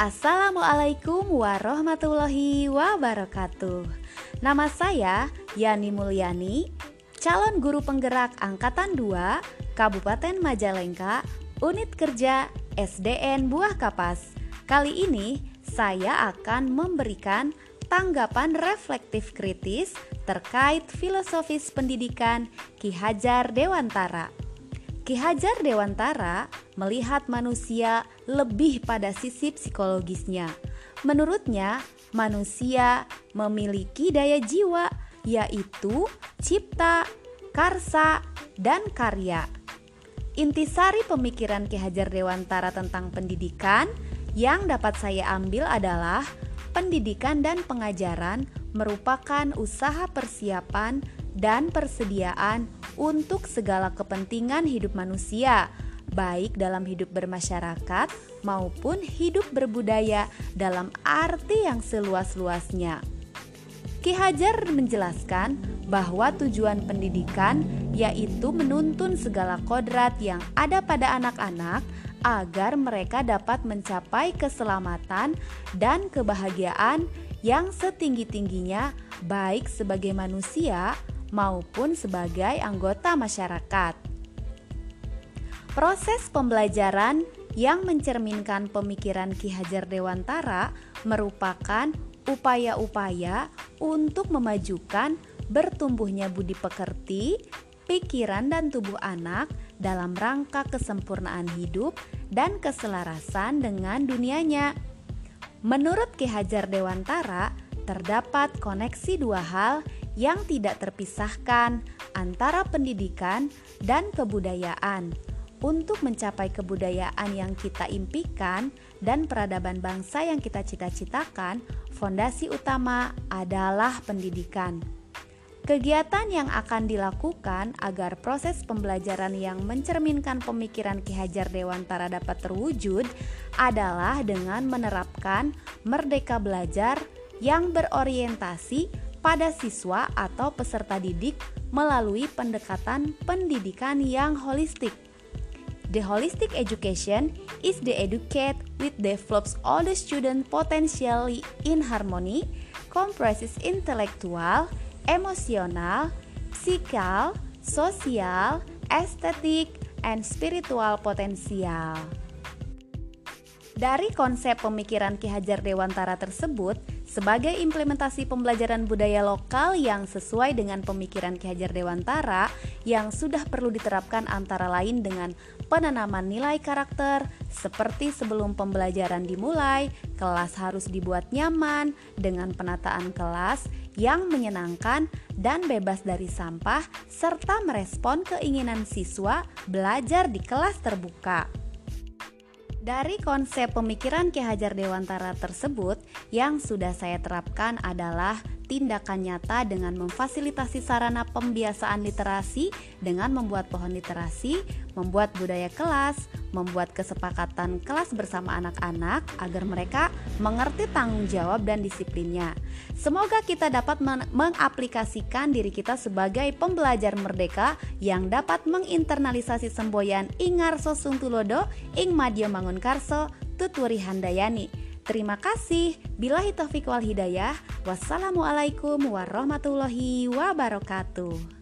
Assalamualaikum warahmatullahi wabarakatuh. Nama saya Yani Mulyani, calon guru penggerak angkatan 2 Kabupaten Majalengka, Unit Kerja SDN Buah Kapas. Kali ini saya akan memberikan tanggapan reflektif kritis terkait filosofis pendidikan Ki Hajar Dewantara. Ki Hajar Dewantara melihat manusia lebih pada sisi psikologisnya. Menurutnya, manusia memiliki daya jiwa, yaitu cipta, karsa, dan karya. Intisari pemikiran Ki Hajar Dewantara tentang pendidikan yang dapat saya ambil adalah pendidikan dan pengajaran merupakan usaha persiapan dan persediaan untuk segala kepentingan hidup manusia, baik dalam hidup bermasyarakat maupun hidup berbudaya dalam arti yang seluas-luasnya. Ki Hajar menjelaskan bahwa tujuan pendidikan yaitu menuntun segala kodrat yang ada pada anak-anak agar mereka dapat mencapai keselamatan dan kebahagiaan yang setinggi-tingginya, baik sebagai manusia maupun sebagai anggota masyarakat. Proses pembelajaran yang mencerminkan pemikiran Ki Hajar Dewantara merupakan upaya-upaya untuk memajukan bertumbuhnya budi pekerti, pikiran dan tubuh anak dalam rangka kesempurnaan hidup dan keselarasan dengan dunianya. Menurut Ki Hajar Dewantara, terdapat koneksi dua hal yang tidak terpisahkan antara pendidikan dan kebudayaan. Untuk mencapai kebudayaan yang kita impikan dan peradaban bangsa yang kita cita-citakan, fondasi utama adalah pendidikan. Kegiatan yang akan dilakukan agar proses pembelajaran yang mencerminkan pemikiran Ki Hajar Dewantara dapat terwujud adalah dengan menerapkan merdeka belajar yang berorientasi pada siswa atau peserta didik melalui pendekatan pendidikan yang holistik. The holistic education is the educate which develops all the student potentially in harmony, comprises intellectual, emosional, psikal, sosial, estetik, and spiritual potensial. Dari konsep pemikiran Ki Hajar Dewantara tersebut, sebagai implementasi pembelajaran budaya lokal yang sesuai dengan pemikiran Ki Hajar Dewantara yang sudah perlu diterapkan antara lain dengan penanaman nilai karakter seperti sebelum pembelajaran dimulai, kelas harus dibuat nyaman dengan penataan kelas yang menyenangkan dan bebas dari sampah serta merespon keinginan siswa belajar di kelas terbuka. Dari konsep pemikiran Ki Hajar Dewantara tersebut, yang sudah saya terapkan adalah tindakan nyata dengan memfasilitasi sarana pembiasaan literasi dengan membuat pohon literasi, membuat budaya kelas, membuat kesepakatan kelas bersama anak-anak agar mereka mengerti tanggung jawab dan disiplinnya. Semoga kita dapat mengaplikasikan diri kita sebagai pembelajar merdeka yang dapat menginternalisasi semboyan Ingarso Sungtulodo ing Madya Mangun Karso Tuturi Handayani. Terima kasih. Bila taufiq wal hidayah. Wassalamualaikum warahmatullahi wabarakatuh.